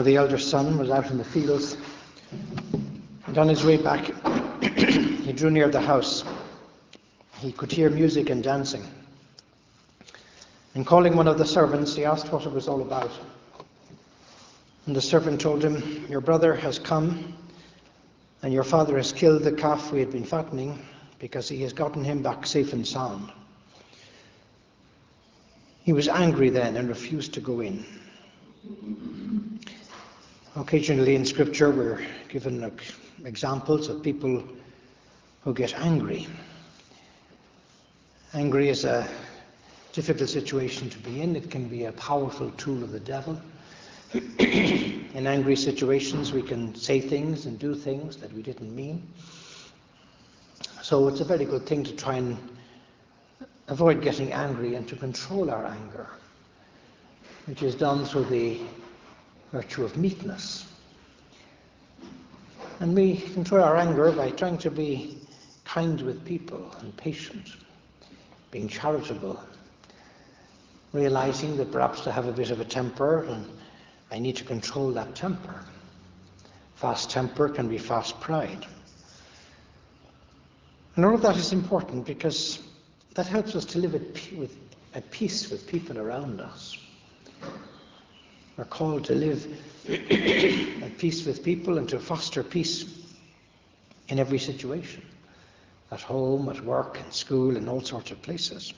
Now the elder son was out in the fields, and on his way back, he drew near the house. He could hear music and dancing. And calling one of the servants, he asked what it was all about. And the servant told him, Your brother has come, and your father has killed the calf we had been fattening, because he has gotten him back safe and sound. He was angry then and refused to go in. Occasionally in Scripture, we're given examples of people who get angry. Angry is a difficult situation to be in, it can be a powerful tool of the devil. in angry situations, we can say things and do things that we didn't mean. So it's a very good thing to try and avoid getting angry and to control our anger, which is done through the virtue of meekness. And we control our anger by trying to be kind with people and patient, being charitable, realizing that perhaps I have a bit of a temper and I need to control that temper. Fast temper can be fast pride. And all of that is important because that helps us to live at, with, at peace with people around us are called to live at peace with people and to foster peace in every situation at home, at work, in school, in all sorts of places.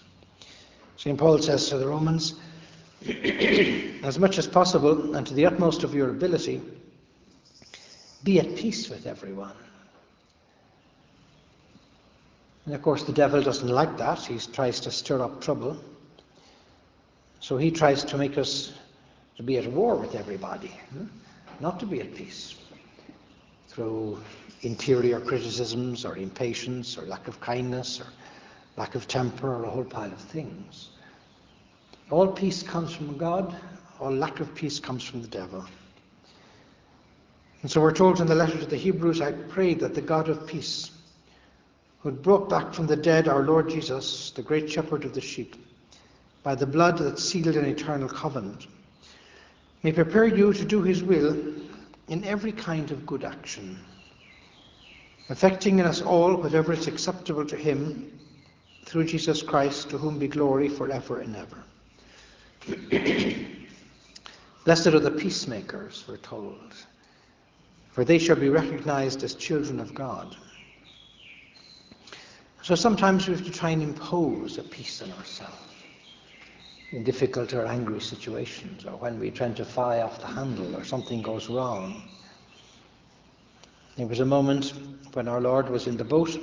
St. Paul says to the Romans, as much as possible and to the utmost of your ability, be at peace with everyone. And of course, the devil doesn't like that. He tries to stir up trouble. So he tries to make us to be at war with everybody, hmm? not to be at peace through interior criticisms or impatience or lack of kindness or lack of temper or a whole pile of things. All peace comes from God, all lack of peace comes from the devil. And so we're told in the letter to the Hebrews, I pray that the God of peace, who brought back from the dead our Lord Jesus, the great shepherd of the sheep, by the blood that sealed an eternal covenant, may prepare you to do his will in every kind of good action, affecting in us all whatever is acceptable to him through Jesus Christ, to whom be glory forever and ever. Blessed are the peacemakers, we're told, for they shall be recognized as children of God. So sometimes we have to try and impose a peace on ourselves in difficult or angry situations, or when we try to fly off the handle or something goes wrong. There was a moment when our Lord was in the boat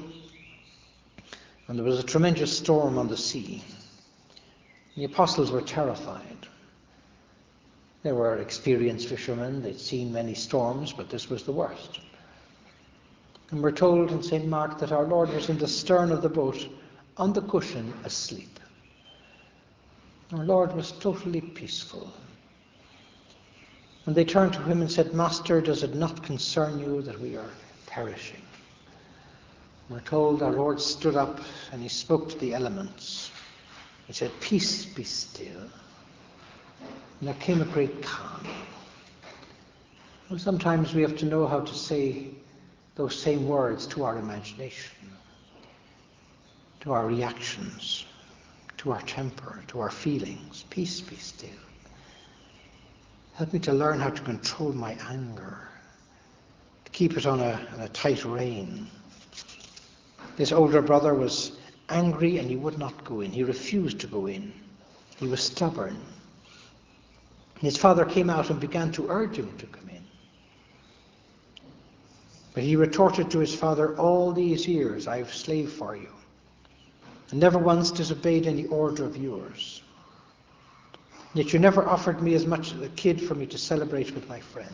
and there was a tremendous storm on the sea. The apostles were terrified. They were experienced fishermen, they'd seen many storms, but this was the worst. And we're told in St. Mark that our Lord was in the stern of the boat on the cushion asleep. Our Lord was totally peaceful. And they turned to him and said, Master, does it not concern you that we are perishing? We're told our Lord stood up and he spoke to the elements. He said, Peace be still. And there came a great calm. Well, sometimes we have to know how to say those same words to our imagination, to our reactions to our temper, to our feelings. Peace be still. Help me to learn how to control my anger, to keep it on a, on a tight rein. This older brother was angry and he would not go in. He refused to go in. He was stubborn. His father came out and began to urge him to come in. But he retorted to his father, All these years I've slaved for you. And never once disobeyed any order of yours. Yet you never offered me as much as a kid for me to celebrate with my friends.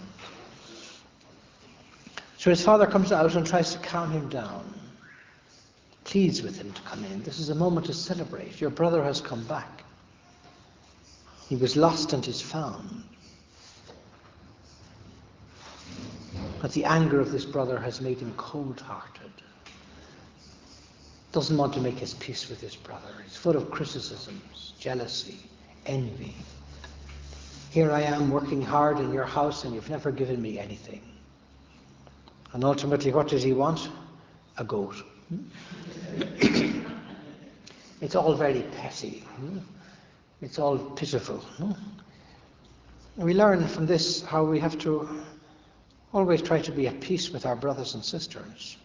So his father comes out and tries to calm him down, pleads with him to come in. This is a moment to celebrate. Your brother has come back. He was lost and is found. But the anger of this brother has made him cold hearted. Doesn't want to make his peace with his brother. He's full of criticisms, jealousy, envy. Here I am working hard in your house and you've never given me anything. And ultimately, what does he want? A goat. Hmm? it's all very petty. Hmm? It's all pitiful. Hmm? We learn from this how we have to always try to be at peace with our brothers and sisters.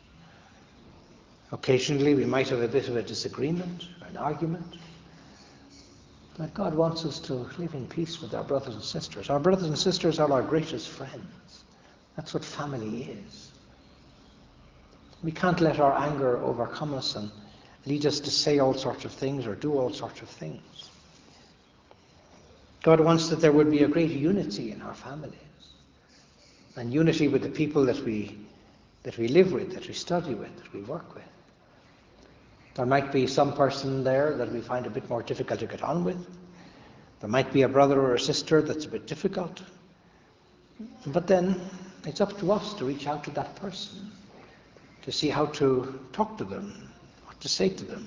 Occasionally, we might have a bit of a disagreement, an argument. But God wants us to live in peace with our brothers and sisters. Our brothers and sisters are our greatest friends. That's what family is. We can't let our anger overcome us and lead us to say all sorts of things or do all sorts of things. God wants that there would be a great unity in our families and unity with the people that we, that we live with, that we study with, that we work with. There might be some person there that we find a bit more difficult to get on with. There might be a brother or a sister that's a bit difficult. But then it's up to us to reach out to that person, to see how to talk to them, what to say to them,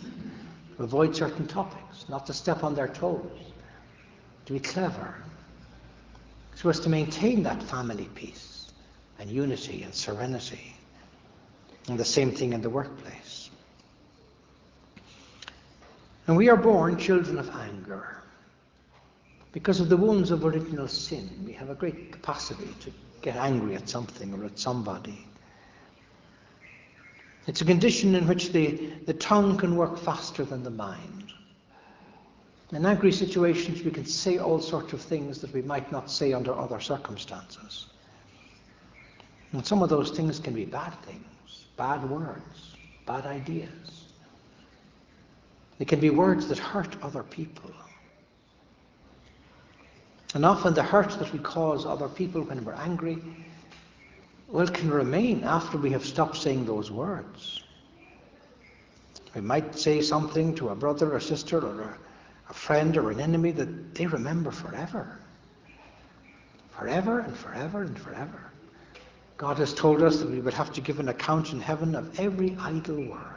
to avoid certain topics, not to step on their toes, to be clever, so as to maintain that family peace and unity and serenity. And the same thing in the workplace. And we are born children of anger. Because of the wounds of original sin, we have a great capacity to get angry at something or at somebody. It's a condition in which the, the tongue can work faster than the mind. In angry situations, we can say all sorts of things that we might not say under other circumstances. And some of those things can be bad things, bad words, bad ideas. It can be words that hurt other people. And often the hurt that we cause other people when we're angry, well, can remain after we have stopped saying those words. We might say something to a brother or sister or a, a friend or an enemy that they remember forever. Forever and forever and forever. God has told us that we would have to give an account in heaven of every idle word.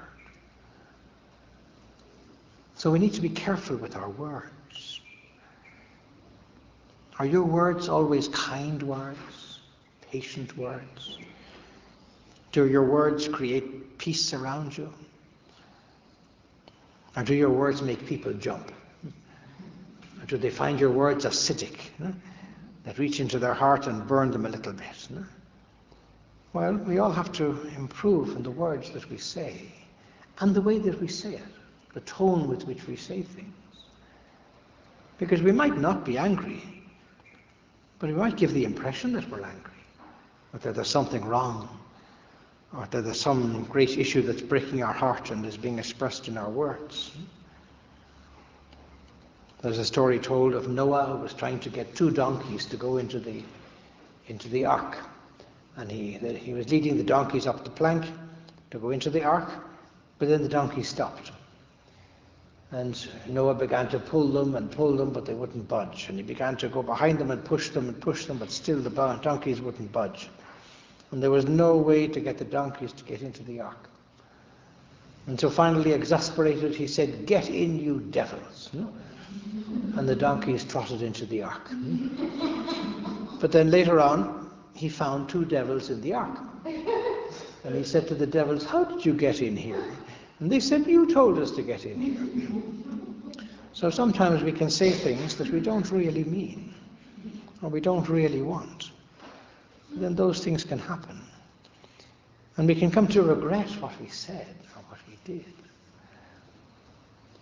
So we need to be careful with our words. Are your words always kind words, patient words? Do your words create peace around you? Or do your words make people jump? Or do they find your words acidic, that reach into their heart and burn them a little bit? Well, we all have to improve in the words that we say and the way that we say it the tone with which we say things. Because we might not be angry, but we might give the impression that we're angry, or that there's something wrong, or that there's some great issue that's breaking our heart and is being expressed in our words. There's a story told of Noah who was trying to get two donkeys to go into the into the ark, and he he was leading the donkeys up the plank to go into the ark, but then the donkeys stopped. And Noah began to pull them and pull them, but they wouldn't budge. And he began to go behind them and push them and push them, but still the donkeys wouldn't budge. And there was no way to get the donkeys to get into the ark. And so finally, exasperated, he said, Get in, you devils. And the donkeys trotted into the ark. But then later on, he found two devils in the ark. And he said to the devils, How did you get in here? And they said, You told us to get in here. So sometimes we can say things that we don't really mean or we don't really want. Then those things can happen. And we can come to regret what we said or what we did.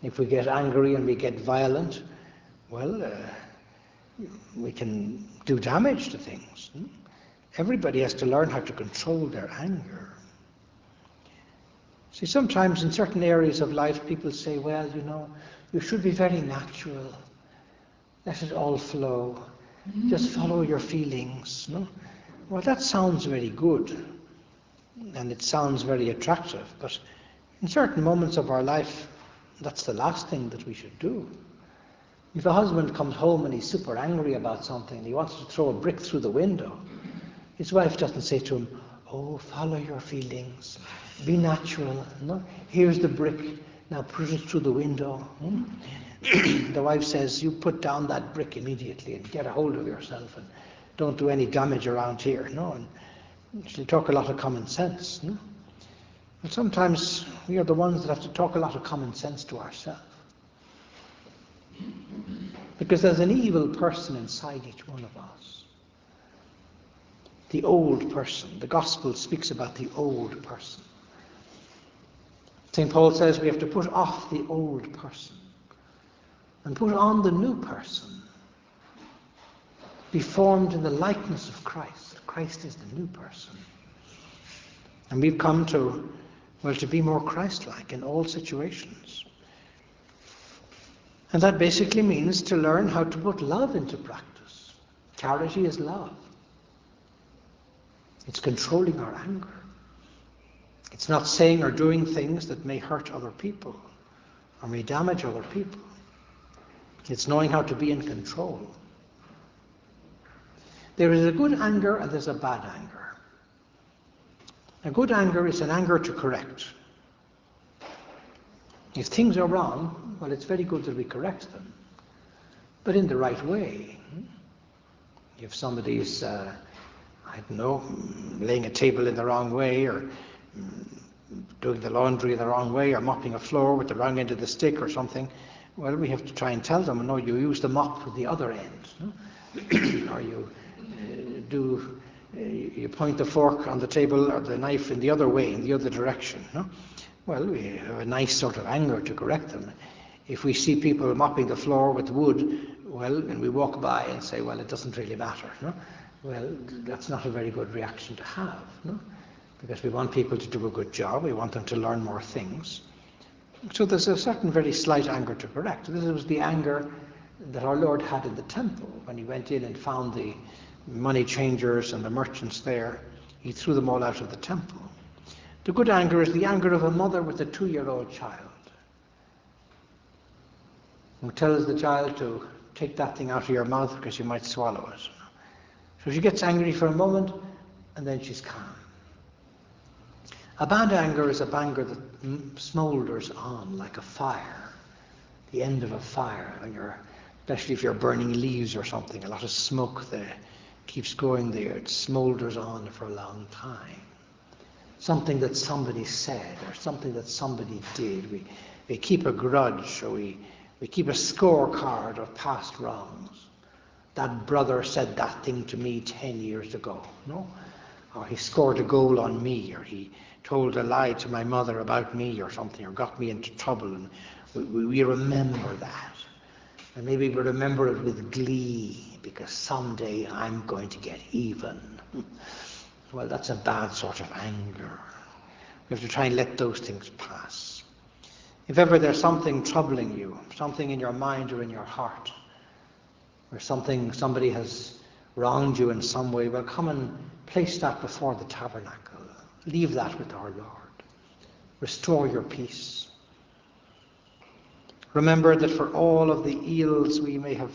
If we get angry and we get violent, well, uh, we can do damage to things. Everybody has to learn how to control their anger. See, sometimes in certain areas of life, people say, well, you know, you should be very natural. Let it all flow. Mm-hmm. Just follow your feelings. No? Well, that sounds very good. And it sounds very attractive. But in certain moments of our life, that's the last thing that we should do. If a husband comes home and he's super angry about something, and he wants to throw a brick through the window, his wife doesn't say to him, Oh, follow your feelings. Be natural. No? Here's the brick. Now put it through the window. Hmm? the wife says, You put down that brick immediately and get a hold of yourself and don't do any damage around here. No? And she'll talk a lot of common sense. No? But sometimes we are the ones that have to talk a lot of common sense to ourselves. Because there's an evil person inside each one of us the old person. The gospel speaks about the old person. St. Paul says we have to put off the old person and put on the new person. Be formed in the likeness of Christ. Christ is the new person. And we've come to, well, to be more Christ like in all situations. And that basically means to learn how to put love into practice. Charity is love. It's controlling our anger. It's not saying or doing things that may hurt other people or may damage other people. It's knowing how to be in control. There is a good anger and there's a bad anger. A good anger is an anger to correct. If things are wrong, well, it's very good that we correct them, but in the right way. If somebody's uh, I don't know, laying a table in the wrong way or doing the laundry the wrong way or mopping a floor with the wrong end of the stick or something, well, we have to try and tell them, no, you use the mop with the other end. No? or you uh, do, uh, you point the fork on the table or the knife in the other way, in the other direction. No? Well, we have a nice sort of anger to correct them. If we see people mopping the floor with wood, well, and we walk by and say, well, it doesn't really matter. No? Well, that's not a very good reaction to have, no? Because we want people to do a good job, we want them to learn more things. So there's a certain very slight anger to correct. This was the anger that our Lord had in the temple when he went in and found the money changers and the merchants there. He threw them all out of the temple. The good anger is the anger of a mother with a two year old child who tells the child to take that thing out of your mouth because you might swallow it. So she gets angry for a moment and then she's calm. A bad anger is a anger that smoulders on like a fire, the end of a fire, when you're, especially if you're burning leaves or something, a lot of smoke there keeps going there. It smoulders on for a long time. Something that somebody said or something that somebody did. We, we keep a grudge or we, we keep a scorecard of past wrongs that brother said that thing to me 10 years ago, no? Or he scored a goal on me, or he told a lie to my mother about me or something, or got me into trouble. And we, we remember that. And maybe we remember it with glee, because someday I'm going to get even. well, that's a bad sort of anger. We have to try and let those things pass. If ever there's something troubling you, something in your mind or in your heart, or something, somebody has wronged you in some way, well, come and place that before the tabernacle. Leave that with our Lord. Restore your peace. Remember that for all of the ills we may have,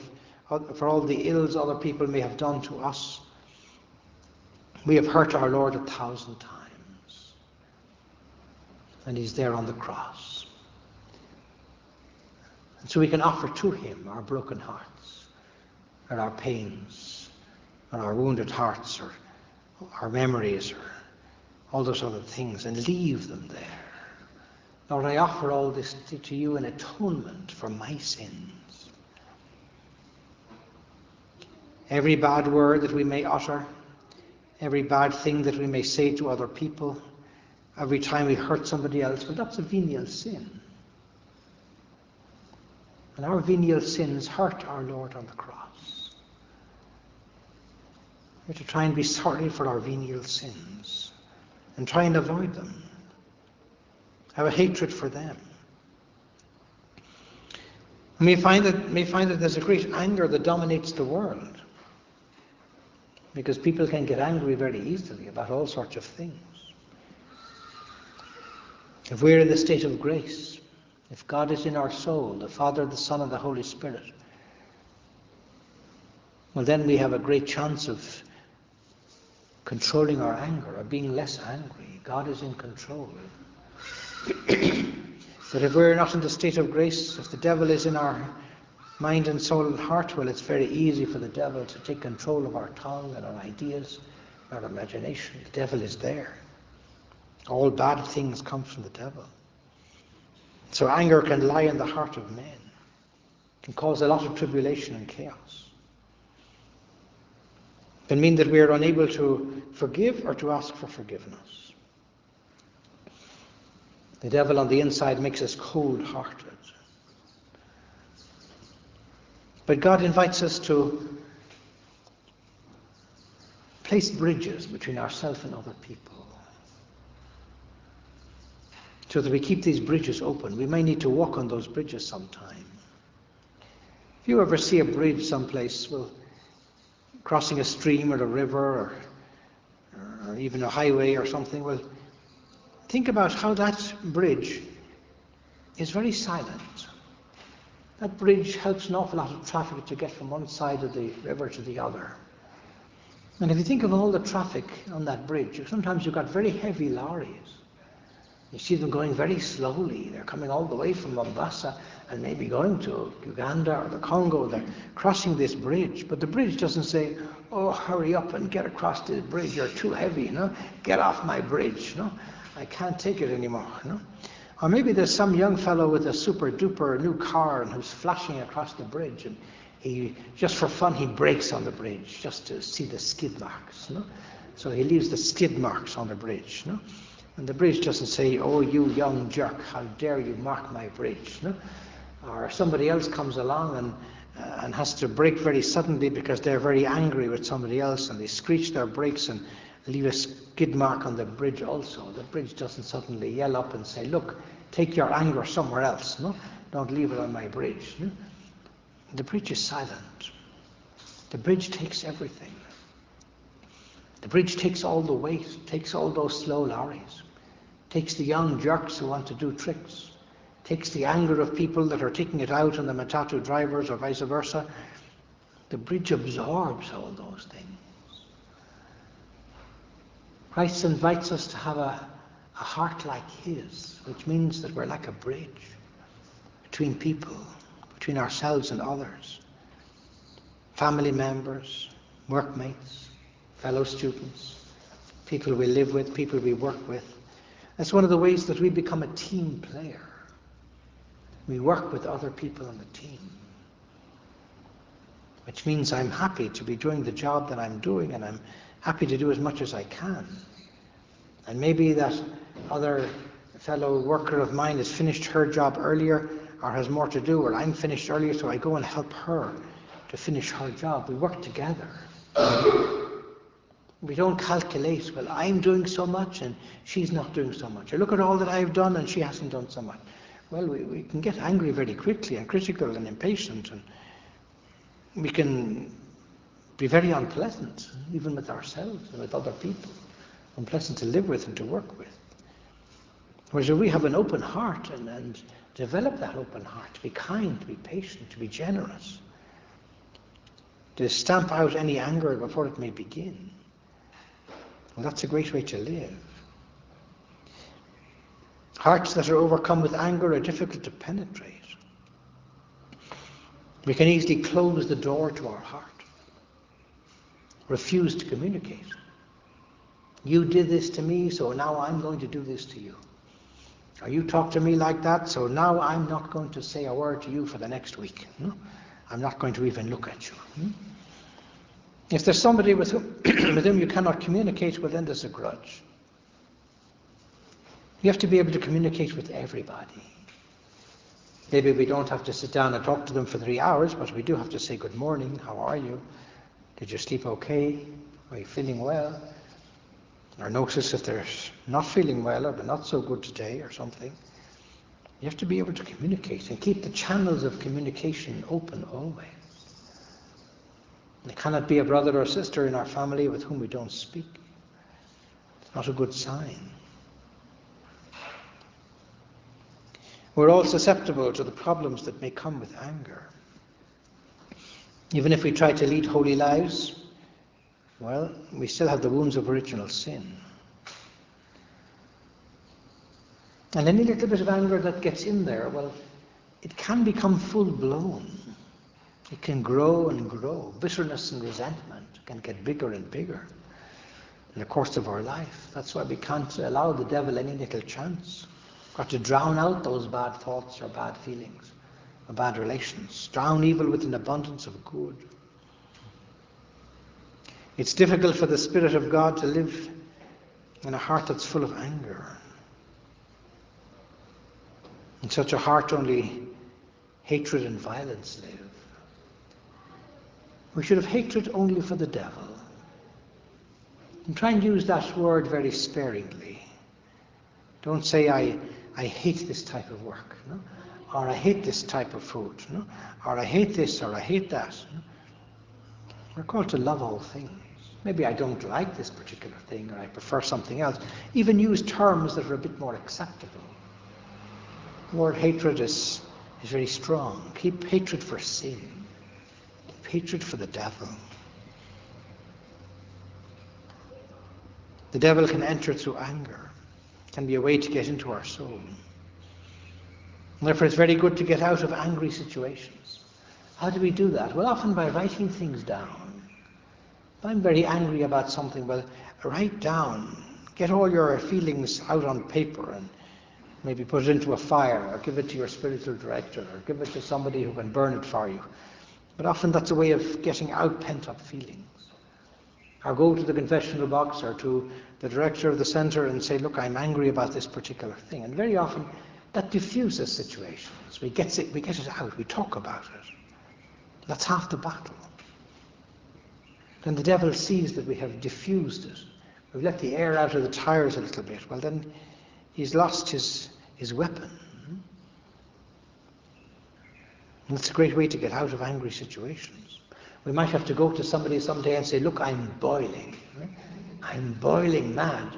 for all the ills other people may have done to us, we have hurt our Lord a thousand times. And He's there on the cross. And so we can offer to Him our broken hearts or our pains, or our wounded hearts, or our memories, or all those other things, and leave them there. Lord, I offer all this to you in atonement for my sins. Every bad word that we may utter, every bad thing that we may say to other people, every time we hurt somebody else, well, that's a venial sin. And our venial sins hurt our Lord on the cross. We're to try and be sorry for our venial sins and try and avoid them. have a hatred for them. And we find that, we find that there's a great anger that dominates the world. Because people can get angry very easily about all sorts of things. If we're in the state of grace, if God is in our soul, the Father, the Son, and the Holy Spirit, well, then we have a great chance of controlling our anger or being less angry. God is in control. but if we're not in the state of grace, if the devil is in our mind and soul and heart, well, it's very easy for the devil to take control of our tongue and our ideas, our imagination. The devil is there. All bad things come from the devil. So anger can lie in the heart of men, can cause a lot of tribulation and chaos. Can mean that we are unable to forgive or to ask for forgiveness. The devil on the inside makes us cold hearted. But God invites us to place bridges between ourselves and other people so that we keep these bridges open. We may need to walk on those bridges sometime. If you ever see a bridge someplace, well, crossing a stream or a river or, or even a highway or something, well, think about how that bridge is very silent. That bridge helps an awful lot of traffic to get from one side of the river to the other. And if you think of all the traffic on that bridge, sometimes you've got very heavy lorries you see them going very slowly. They're coming all the way from Mombasa and maybe going to Uganda or the Congo. They're crossing this bridge. But the bridge doesn't say, oh, hurry up and get across this bridge. You're too heavy, you know. Get off my bridge, you know. I can't take it anymore, you know. Or maybe there's some young fellow with a super duper new car and who's flashing across the bridge and he, just for fun, he brakes on the bridge just to see the skid marks, you know. So he leaves the skid marks on the bridge, you know. And the bridge doesn't say, oh, you young jerk, how dare you mark my bridge. No? Or somebody else comes along and, uh, and has to brake very suddenly because they're very angry with somebody else and they screech their brakes and leave a skid mark on the bridge also. The bridge doesn't suddenly yell up and say, look, take your anger somewhere else. No? Don't leave it on my bridge. No? The bridge is silent. The bridge takes everything. The bridge takes all the weight, takes all those slow lorries takes the young jerks who want to do tricks, takes the anger of people that are taking it out on the matatu drivers or vice versa. The bridge absorbs all those things. Christ invites us to have a, a heart like His, which means that we're like a bridge between people, between ourselves and others, family members, workmates, fellow students, people we live with, people we work with. That's one of the ways that we become a team player. We work with other people on the team. Which means I'm happy to be doing the job that I'm doing and I'm happy to do as much as I can. And maybe that other fellow worker of mine has finished her job earlier or has more to do, or I'm finished earlier, so I go and help her to finish her job. We work together. We don't calculate, well, I'm doing so much and she's not doing so much. Or look at all that I've done and she hasn't done so much. Well, we, we can get angry very quickly and critical and impatient and we can be very unpleasant, even with ourselves and with other people. Unpleasant to live with and to work with. Whereas if we have an open heart and, and develop that open heart, to be kind, to be patient, to be generous, to stamp out any anger before it may begin, and that's a great way to live. Hearts that are overcome with anger are difficult to penetrate. We can easily close the door to our heart, refuse to communicate. You did this to me, so now I'm going to do this to you. Or you talk to me like that, so now I'm not going to say a word to you for the next week. Hmm? I'm not going to even look at you. Hmm? If there's somebody with whom, with whom you cannot communicate, well, then there's a grudge. You have to be able to communicate with everybody. Maybe we don't have to sit down and talk to them for three hours, but we do have to say, Good morning, how are you? Did you sleep okay? Are you feeling well? Or notice if they're not feeling well or they're not so good today or something. You have to be able to communicate and keep the channels of communication open always. There cannot be a brother or sister in our family with whom we don't speak. It's not a good sign. We're all susceptible to the problems that may come with anger. Even if we try to lead holy lives, well, we still have the wounds of original sin. And any little bit of anger that gets in there, well, it can become full blown. It can grow and grow. Bitterness and resentment can get bigger and bigger in the course of our life. That's why we can't allow the devil any little chance. We've got to drown out those bad thoughts or bad feelings or bad relations. Drown evil with an abundance of good. It's difficult for the Spirit of God to live in a heart that's full of anger. In such a heart, only hatred and violence live. We should have hatred only for the devil. And try and use that word very sparingly. Don't say, I, I hate this type of work, no? or I hate this type of food, no? or I hate this, or I hate that. No? We're called to love all things. Maybe I don't like this particular thing, or I prefer something else. Even use terms that are a bit more acceptable. The word hatred is, is very strong. Keep hatred for sin, hatred for the devil. The devil can enter through anger, can be a way to get into our soul. Therefore, it's very good to get out of angry situations. How do we do that? Well, often by writing things down. If I'm very angry about something, well, write down, get all your feelings out on paper and Maybe put it into a fire or give it to your spiritual director or give it to somebody who can burn it for you. But often that's a way of getting out pent up feelings. Or go to the confessional box or to the director of the centre and say, Look, I'm angry about this particular thing. And very often that diffuses situations. We get it, we get it out, we talk about it. That's half the battle. Then the devil sees that we have diffused it. We've let the air out of the tires a little bit. Well, then he's lost his, his weapon. And it's a great way to get out of angry situations. We might have to go to somebody someday and say, Look, I'm boiling. I'm boiling mad.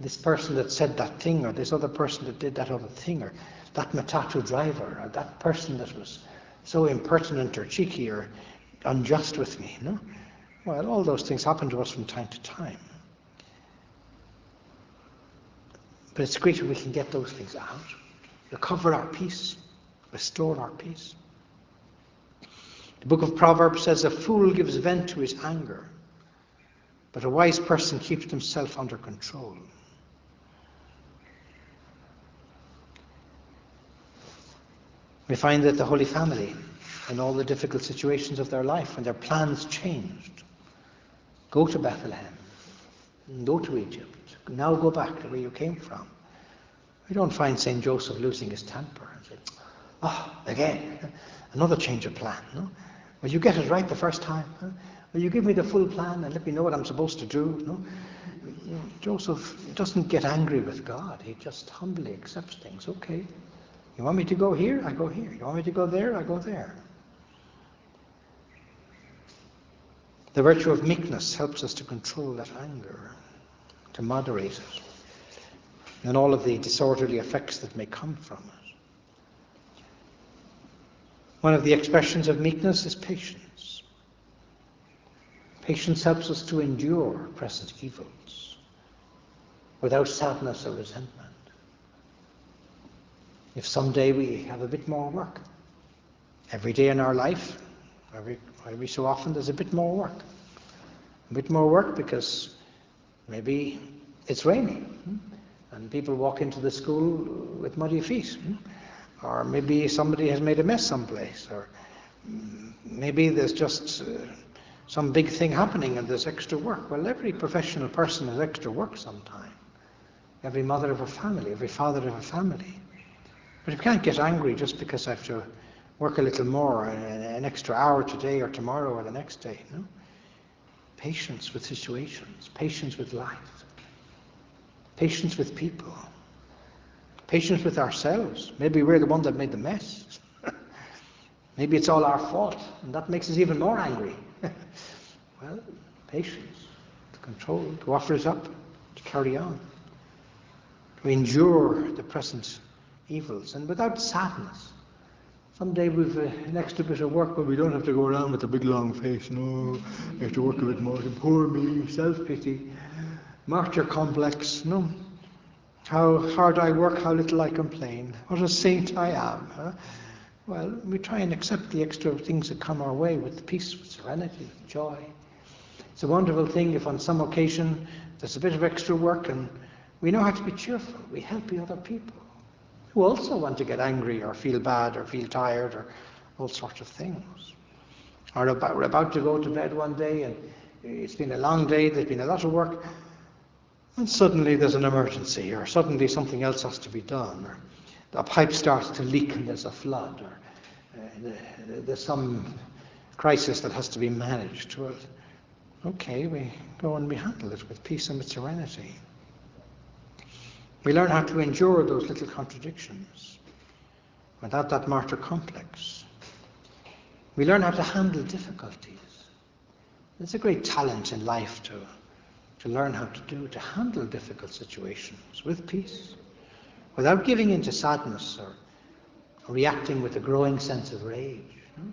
This person that said that thing, or this other person that did that other thing, or that Matatu driver, or that person that was so impertinent or cheeky or unjust with me. No? Well, all those things happen to us from time to time. But it's great when we can get those things out, recover our peace, restore our peace. The book of Proverbs says, A fool gives vent to his anger, but a wise person keeps himself under control. We find that the Holy Family, in all the difficult situations of their life, when their plans changed, go to Bethlehem, go to Egypt, now go back to where you came from. We don't find St. Joseph losing his temper and say, oh, again, another change of plan. No? You get it right the first time? Huh? You give me the full plan and let me know what I'm supposed to do? No? Joseph doesn't get angry with God. He just humbly accepts things. Okay, you want me to go here? I go here. You want me to go there? I go there. The virtue of meekness helps us to control that anger to moderate it, and all of the disorderly effects that may come from it. One of the expressions of meekness is patience. Patience helps us to endure present evils without sadness or resentment. If someday we have a bit more work, every day in our life, every, every so often, there's a bit more work. A bit more work because Maybe it's raining hmm? and people walk into the school with muddy feet. Or maybe somebody has made a mess someplace. Or maybe there's just uh, some big thing happening and there's extra work. Well, every professional person has extra work sometime. Every mother of a family, every father of a family. But you can't get angry just because I have to work a little more, an extra hour today or tomorrow or the next day. No? Patience with situations, patience with life, patience with people. Patience with ourselves. Maybe we're the one that made the mess. Maybe it's all our fault, and that makes us even more angry. well, patience, to control, to offer us up, to carry on, to endure the present evils, and without sadness. Someday we've uh, an extra bit of work, but we don't have to go around with a big long face. No, we have to work a bit more. Poor me, self-pity, martyr complex. No, how hard I work, how little I complain. What a saint I am. Huh? Well, we try and accept the extra things that come our way with peace, with serenity, with joy. It's a wonderful thing if on some occasion there's a bit of extra work and we know how to be cheerful. We help the other people who also want to get angry or feel bad or feel tired or all sorts of things. Or about, we're about to go to bed one day and it's been a long day, there's been a lot of work, and suddenly there's an emergency, or suddenly something else has to be done, or a pipe starts to leak and there's a flood, or uh, there's some crisis that has to be managed. Well, okay, we go and we handle it with peace and with serenity. We learn how to endure those little contradictions without that martyr complex. We learn how to handle difficulties. It's a great talent in life to, to learn how to do, to handle difficult situations with peace, without giving in to sadness or, reacting with a growing sense of rage. Hmm?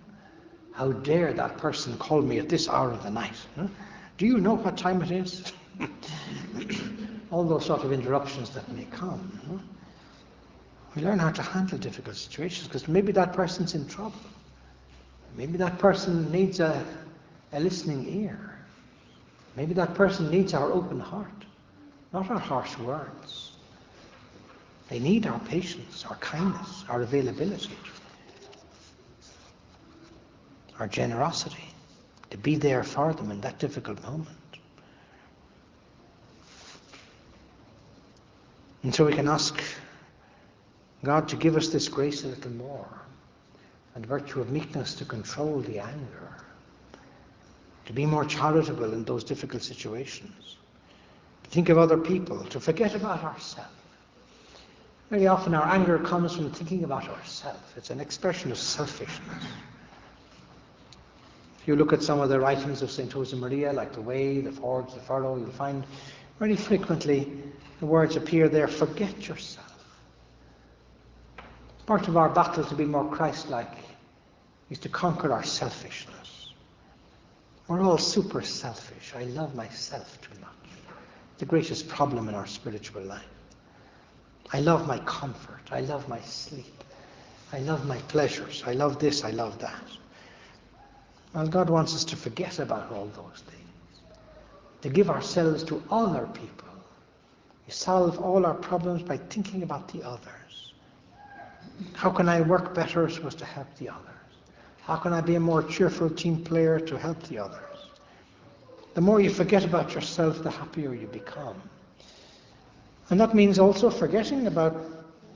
How dare that person call me at this hour of the night? Hmm? Do you know what time it is? all those sort of interruptions that may come. Know? We learn how to handle difficult situations because maybe that person's in trouble. Maybe that person needs a, a listening ear. Maybe that person needs our open heart, not our harsh words. They need our patience, our kindness, our availability, our generosity to be there for them in that difficult moment. And so we can ask God to give us this grace a little more and virtue of meekness to control the anger, to be more charitable in those difficult situations, to think of other people, to forget about ourselves. Very often our anger comes from thinking about ourselves. It's an expression of selfishness. If you look at some of the writings of St. Josemaria, like The Way, The Forge, The Furrow, you'll find very frequently the words appear there forget yourself. Part of our battle to be more Christ like is to conquer our selfishness. We're all super selfish. I love myself too much. The greatest problem in our spiritual life. I love my comfort. I love my sleep. I love my pleasures. I love this. I love that. Well, God wants us to forget about all those things, to give ourselves to other people we solve all our problems by thinking about the others. How can I work better so as to help the others? How can I be a more cheerful team player to help the others? The more you forget about yourself, the happier you become. And that means also forgetting about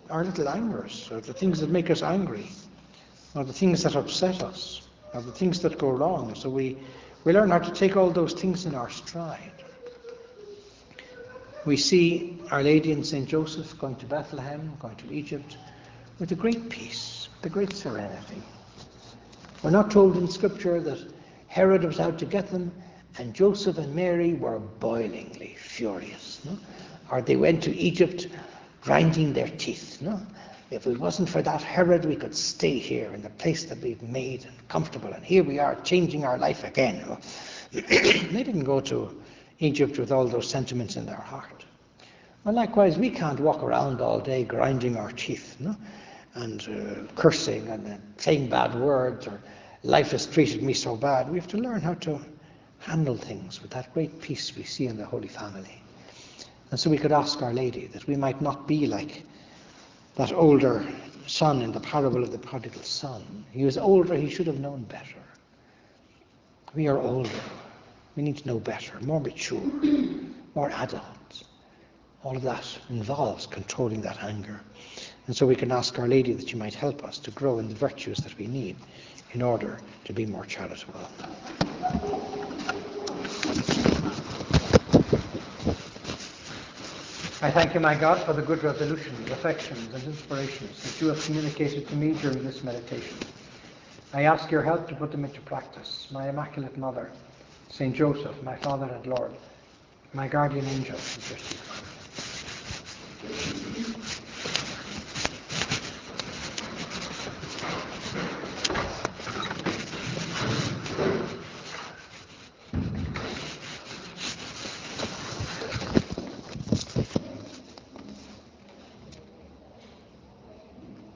our little angers, or the things that make us angry, or the things that upset us, or the things that go wrong. So we, we learn how to take all those things in our stride we see Our Lady and St. Joseph going to Bethlehem, going to Egypt, with a great peace, with a great serenity. We're not told in Scripture that Herod was out to get them and Joseph and Mary were boilingly furious. No? Or they went to Egypt grinding their teeth. No? If it wasn't for that Herod, we could stay here in the place that we've made and comfortable. And here we are changing our life again. They didn't go to Egypt with all those sentiments in their heart. And likewise, we can't walk around all day grinding our teeth no? And uh, cursing and uh, saying bad words or life has treated me so bad. We have to learn how to handle things with that great peace we see in the Holy Family. And so we could ask Our Lady that we might not be like that older son in the parable of the prodigal son. He was older, he should have known better. We are older. We need to know better, more mature, more adult. All of that involves controlling that anger. And so we can ask Our Lady that she might help us to grow in the virtues that we need in order to be more charitable. I thank you, my God, for the good resolutions, affections, and inspirations that you have communicated to me during this meditation. I ask your help to put them into practice. My Immaculate Mother, Saint Joseph, my Father and Lord, my guardian angel, and